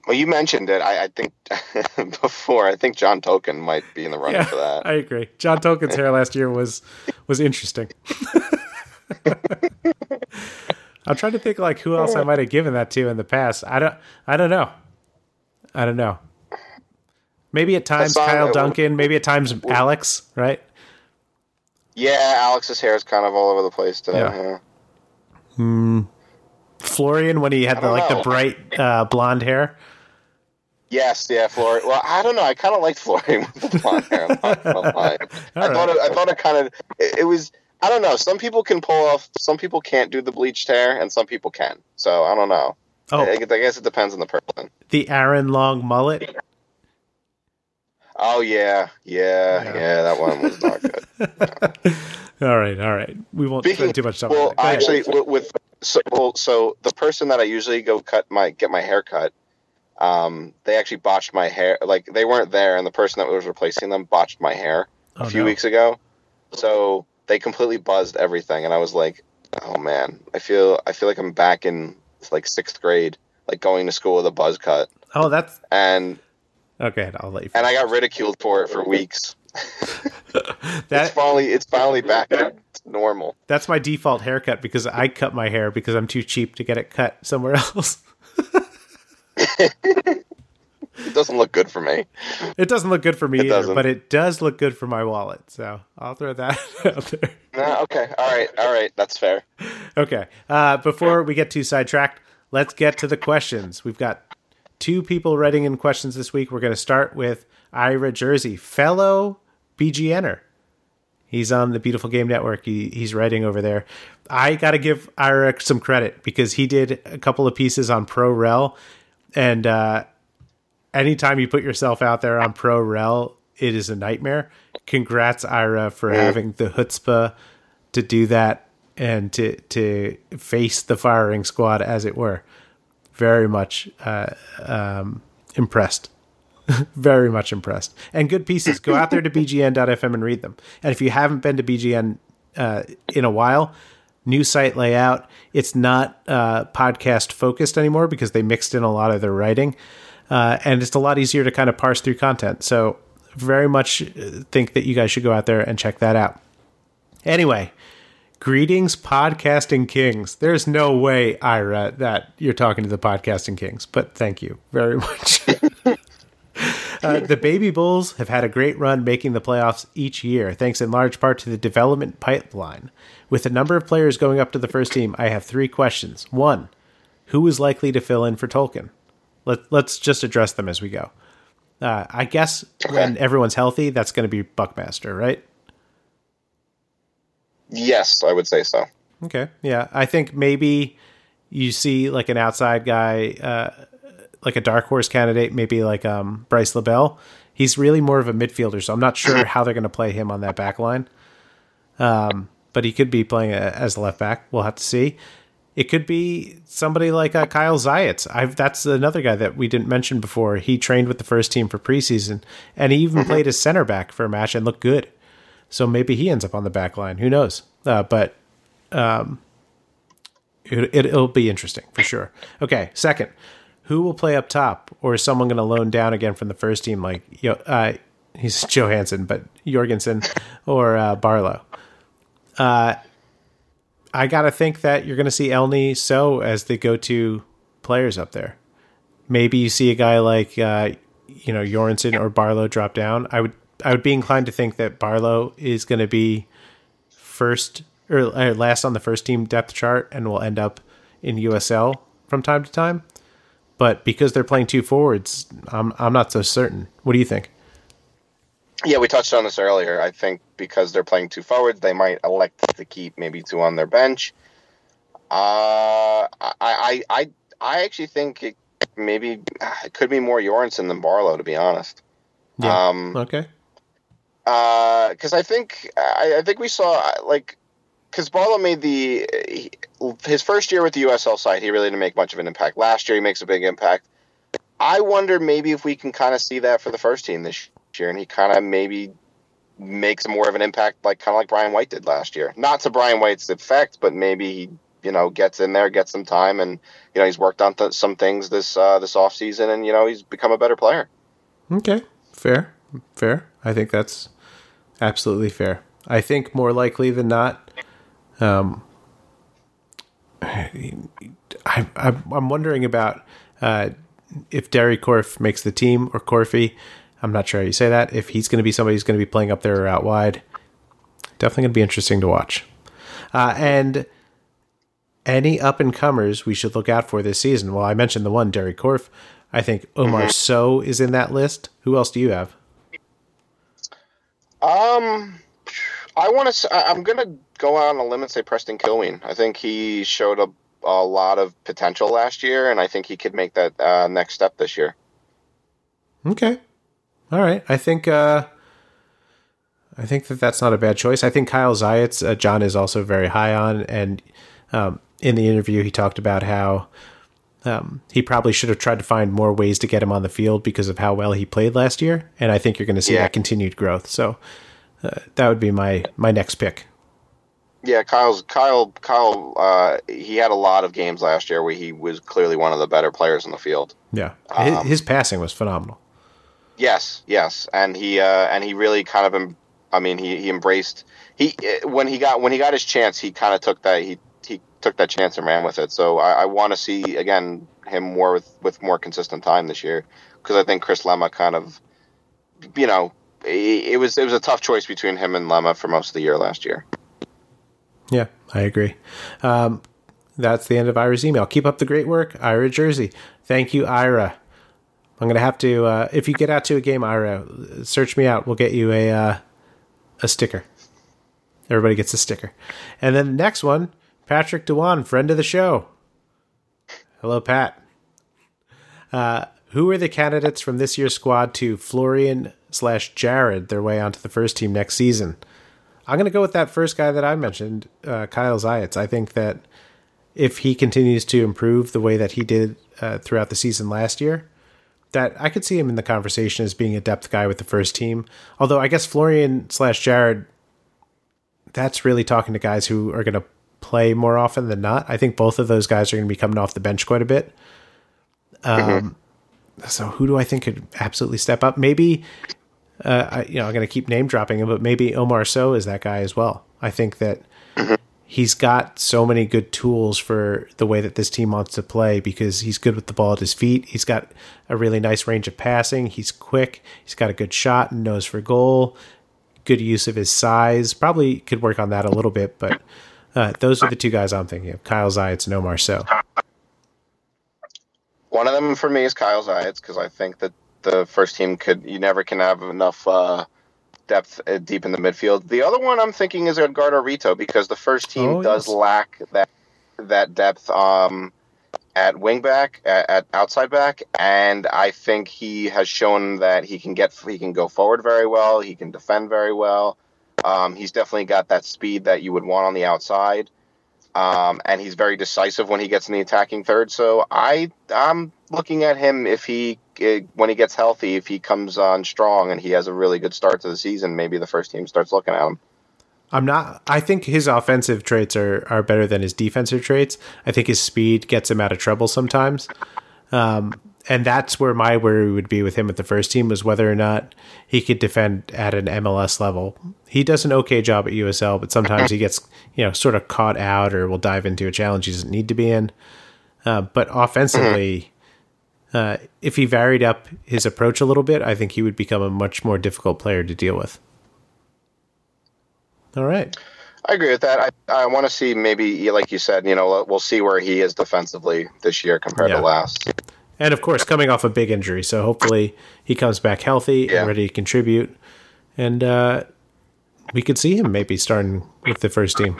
Well, you mentioned it. I, I think before. I think John Tolkin might be in the running yeah, for that. I agree. John Tolkin's hair last year was was interesting. I'm trying to think like who else I might have given that to in the past. I don't. I don't know. I don't know. Maybe at times Kyle Duncan. Maybe at times Alex. Right. Yeah, Alex's hair is kind of all over the place today. Yeah. yeah. Hmm. Florian when he had the like know. the bright uh, blonde hair. Yes, yeah, Florian. Well, I don't know. I kind of liked Florian with the blonde hair. I right. thought it, I thought it kind of it, it, was. I don't know. Some people can pull off. Some people can't do the bleached hair, and some people can. So I don't know. Oh, I, I guess it depends on the person. The Aaron Long mullet. Oh yeah, yeah, yeah, yeah that one was not good. all right, all right. We won't Speaking, spend too much time. Well, actually, with, with so, well, so the person that I usually go cut my get my hair cut, um, they actually botched my hair. Like they weren't there, and the person that was replacing them botched my hair a oh, few no. weeks ago. So they completely buzzed everything, and I was like, oh man, I feel I feel like I'm back in like sixth grade, like going to school with a buzz cut. Oh, that's and okay. I'll let you. And I got ridiculed for it for weeks. that it's finally it's finally back to normal. That's my default haircut because I cut my hair because I'm too cheap to get it cut somewhere else. It doesn't look good for me. It doesn't look good for me it either, but it does look good for my wallet. So I'll throw that out there. Uh, okay. All right. All right. That's fair. Okay. Uh, before we get too sidetracked, let's get to the questions. We've got two people writing in questions this week. We're going to start with Ira Jersey, fellow BGNer. He's on the Beautiful Game Network. He, he's writing over there. I got to give Ira some credit because he did a couple of pieces on Pro Rel, and uh, anytime you put yourself out there on Pro Rel, it is a nightmare. Congrats, Ira, for having the chutzpah to do that and to to face the firing squad, as it were. Very much uh, um, impressed. Very much impressed. And good pieces. Go out there to bgn.fm and read them. And if you haven't been to BGN uh, in a while, new site layout. It's not uh, podcast focused anymore because they mixed in a lot of their writing uh, and it's a lot easier to kind of parse through content. So, very much uh, think that you guys should go out there and check that out. Anyway, greetings, podcasting kings. There's no way, Ira, that you're talking to the podcasting kings, but thank you very much. Uh, the Baby Bulls have had a great run making the playoffs each year, thanks in large part to the development pipeline. With the number of players going up to the first team, I have three questions. One, who is likely to fill in for Tolkin? Let, let's just address them as we go. Uh, I guess okay. when everyone's healthy, that's going to be Buckmaster, right? Yes, I would say so. Okay. Yeah. I think maybe you see like an outside guy, uh, like a dark horse candidate, maybe like um, Bryce LaBelle. He's really more of a midfielder, so I'm not sure how they're going to play him on that back line. Um, but he could be playing a, as a left back. We'll have to see. It could be somebody like uh, Kyle Zayats. I've, that's another guy that we didn't mention before. He trained with the first team for preseason, and he even mm-hmm. played as center back for a match and looked good. So maybe he ends up on the back line. Who knows? Uh, but um, it, it, it'll be interesting for sure. Okay, second, who will play up top, or is someone going to loan down again from the first team, like uh, he's Johansson, but Jorgensen or uh, Barlow? Uh, I gotta think that you're gonna see Elney So as the go-to players up there. Maybe you see a guy like uh, you know Jorgensen or Barlow drop down. I would I would be inclined to think that Barlow is going to be first or, or last on the first team depth chart and will end up in USL from time to time. But because they're playing two forwards, I'm I'm not so certain. What do you think? Yeah, we touched on this earlier. I think because they're playing two forwards, they might elect to keep maybe two on their bench. Uh, I, I, I, I actually think it maybe it could be more Jorgensen than Barlow, to be honest. Yeah. Um, okay. Because uh, I think I, I, think we saw like because Barlow made the he, his first year with the USL side, he really didn't make much of an impact. Last year, he makes a big impact. I wonder maybe if we can kind of see that for the first team this year, and he kind of maybe makes more of an impact, like kind of like Brian White did last year. Not to Brian White's effect, but maybe he you know gets in there, gets some time, and you know he's worked on th- some things this uh, this off season, and you know he's become a better player. Okay, fair, fair. I think that's absolutely fair. I think more likely than not. Um, I, I, I'm wondering about uh, if Deri Corfe makes the team or Corfy. I'm not sure how you say that. If he's going to be somebody who's going to be playing up there or out wide, definitely going to be interesting to watch. Uh, and any up and comers we should look out for this season. Well, I mentioned the one, Deri Corfe. I think Omar mm-hmm. Sow is in that list. Who else do you have? Um, I want to. I'm going to go out on a limb and say Preston Kilwien. I think he showed a, a lot of potential last year, and I think he could make that uh, next step this year. Okay, all right. I think uh, I think that that's not a bad choice. I think Kyle Zayats, uh, John is also very high on, and um, in the interview he talked about how um, he probably should have tried to find more ways to get him on the field because of how well he played last year, and I think you're going to see yeah. that continued growth. So uh, that would be my my next pick. Yeah, Kyle's Kyle Kyle. Uh, he had a lot of games last year where he was clearly one of the better players in the field. Yeah, his, um, his passing was phenomenal. Yes, yes, and he uh, and he really kind of, I mean, he, he embraced he when he got when he got his chance, he kind of took that he he took that chance and ran with it. So I, I want to see again him more with with more consistent time this year because I think Chris Lema kind of, you know, it, it was it was a tough choice between him and Lema for most of the year last year. Yeah, I agree. Um, that's the end of Ira's email. Keep up the great work, Ira Jersey. Thank you, Ira. I'm gonna have to. Uh, if you get out to a game, Ira, search me out. We'll get you a uh, a sticker. Everybody gets a sticker. And then the next one, Patrick Dewan, friend of the show. Hello, Pat. Uh, who are the candidates from this year's squad to Florian slash Jared their way onto the first team next season? I'm to go with that first guy that I mentioned, uh, Kyle Zayats. I think that if he continues to improve the way that he did uh, throughout the season last year, that I could see him in the conversation as being a depth guy with the first team. Although I guess Florian slash Jared, that's really talking to guys who are going to play more often than not. I think both of those guys are going to be coming off the bench quite a bit. Um, mm-hmm. So who do I think could absolutely step up? Maybe, uh, I, you know, I'm going to keep name dropping him, but maybe Omar Sow is that guy as well. I think that mm-hmm he's got so many good tools for the way that this team wants to play because he's good with the ball at his feet. He's got a really nice range of passing. He's quick. He's got a good shot and nose for goal. Good use of his size. Probably could work on that a little bit, but uh, those are the two guys I'm thinking of: Kyle Zayats and Omar Sow. One of them for me is Kyle Zayats because I think that the first team could you never can have enough. Uh, depth uh, deep in the midfield. The other one I'm thinking is Edgardo Rito because the first team oh, does yes. lack that that depth um, at wingback, at, at outside back, and I think he has shown that he can get he can go forward very well. He can defend very well. Um, he's definitely got that speed that you would want on the outside. Um, and he's very decisive when he gets in the attacking third. So I I'm looking at him if he when he gets healthy, if he comes on strong and he has a really good start to the season, maybe the first team starts looking at him. I'm not. I think his offensive traits are are better than his defensive traits. I think his speed gets him out of trouble sometimes. Um, and that's where my worry would be with him at the first team was whether or not he could defend at an MLS level. He does an okay job at USL, but sometimes he gets you know sort of caught out or will dive into a challenge he doesn't need to be in. Uh, but offensively, uh, if he varied up his approach a little bit, I think he would become a much more difficult player to deal with. All right. I agree with that. I, I want to see maybe, like you said, you know, we'll see where he is defensively this year compared yeah. to last. And of course, coming off a big injury, so hopefully he comes back healthy yeah. and ready to contribute, and uh, we could see him maybe starting with the first team.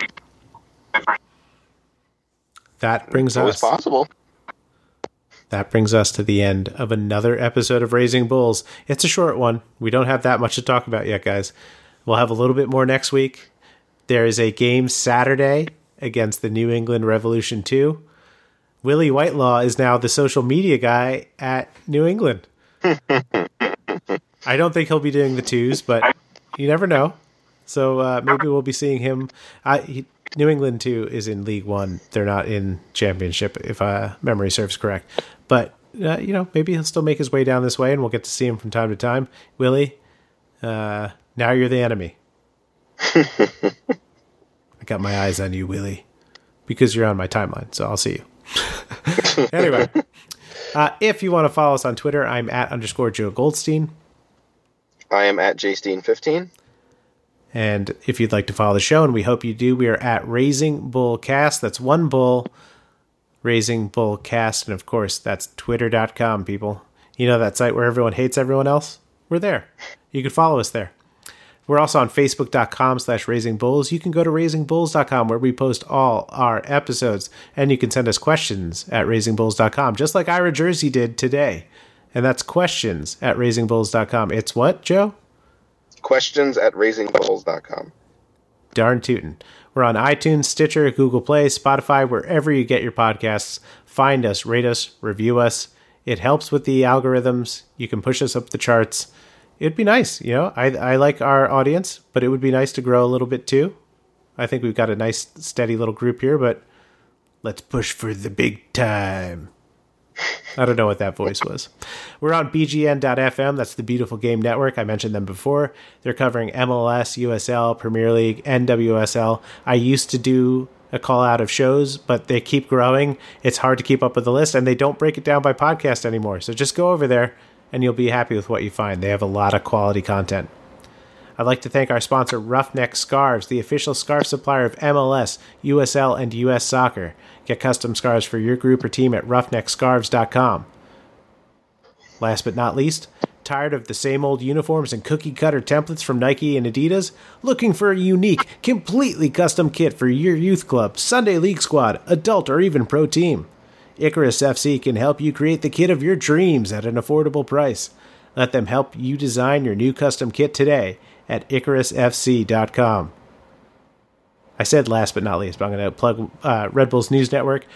That brings us. possible. That brings us to the end of another episode of Raising Bulls. It's a short one. We don't have that much to talk about yet, guys. We'll have a little bit more next week. There is a game Saturday against the New England Revolution 2. Willie Whitelaw is now the social media guy at New England. I don't think he'll be doing the twos, but you never know. So uh, maybe we'll be seeing him. I, he, New England too is in League One. They're not in Championship, if uh, memory serves correct. But uh, you know, maybe he'll still make his way down this way, and we'll get to see him from time to time. Willie, uh, now you're the enemy. I got my eyes on you, Willie, because you're on my timeline. So I'll see you. anyway, uh, if you want to follow us on Twitter, I'm at underscore Joe Goldstein. I am at jsteen15. And if you'd like to follow the show, and we hope you do, we are at Raising Bull Cast. That's one bull, Raising Bull Cast. And of course, that's twitter.com, people. You know that site where everyone hates everyone else? We're there. You can follow us there. We're also on facebook.com slash raisingbulls. You can go to raisingbulls.com where we post all our episodes. And you can send us questions at raisingbulls.com, just like Ira Jersey did today. And that's questions at raisingbulls.com. It's what, Joe? Questions at raisingbulls.com. Darn tootin'. We're on iTunes, Stitcher, Google Play, Spotify, wherever you get your podcasts. Find us, rate us, review us. It helps with the algorithms. You can push us up the charts it'd be nice. You know, I I like our audience, but it would be nice to grow a little bit too. I think we've got a nice, steady little group here, but let's push for the big time. I don't know what that voice was. We're on BGN.FM. That's the Beautiful Game Network. I mentioned them before. They're covering MLS, USL, Premier League, NWSL. I used to do a call out of shows, but they keep growing. It's hard to keep up with the list, and they don't break it down by podcast anymore. So just go over there, and you'll be happy with what you find. They have a lot of quality content. I'd like to thank our sponsor, Roughneck Scarves, the official scarf supplier of MLS, USL, and US Soccer. Get custom scarves for your group or team at roughneckscarves.com. Last but not least, tired of the same old uniforms and cookie cutter templates from Nike and Adidas? Looking for a unique, completely custom kit for your youth club, Sunday league squad, adult, or even pro team? Icarus FC can help you create the kit of your dreams at an affordable price. Let them help you design your new custom kit today at IcarusFC.com. I said last but not least, but I'm going to plug uh, Red Bulls News Network.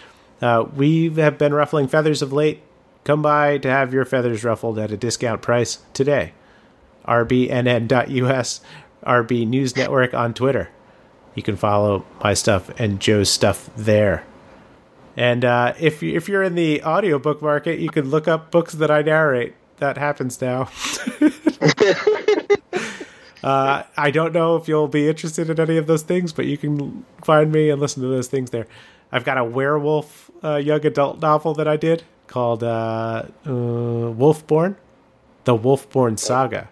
Uh, we have been ruffling feathers of late. Come by to have your feathers ruffled at a discount price today. RBNN.us, RB News Network on Twitter. You can follow my stuff and Joe's stuff there. And uh, if if you're in the audiobook market, you can look up books that I narrate. That happens now. Uh, I don't know if you'll be interested in any of those things, but you can find me and listen to those things there. I've got a werewolf uh, young adult novel that I did called uh, uh, Wolfborn, The Wolfborn Saga,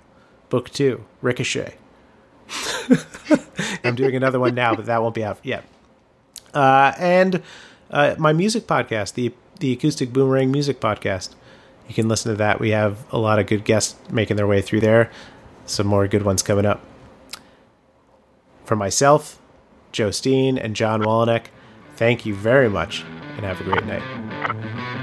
Book Two, Ricochet. I'm doing another one now, but that won't be out yet. Uh, and uh, my music podcast, the the Acoustic Boomerang Music Podcast. You can listen to that. We have a lot of good guests making their way through there some more good ones coming up. For myself, Joe Steen, and John Wolyniec, thank you very much and have a great night.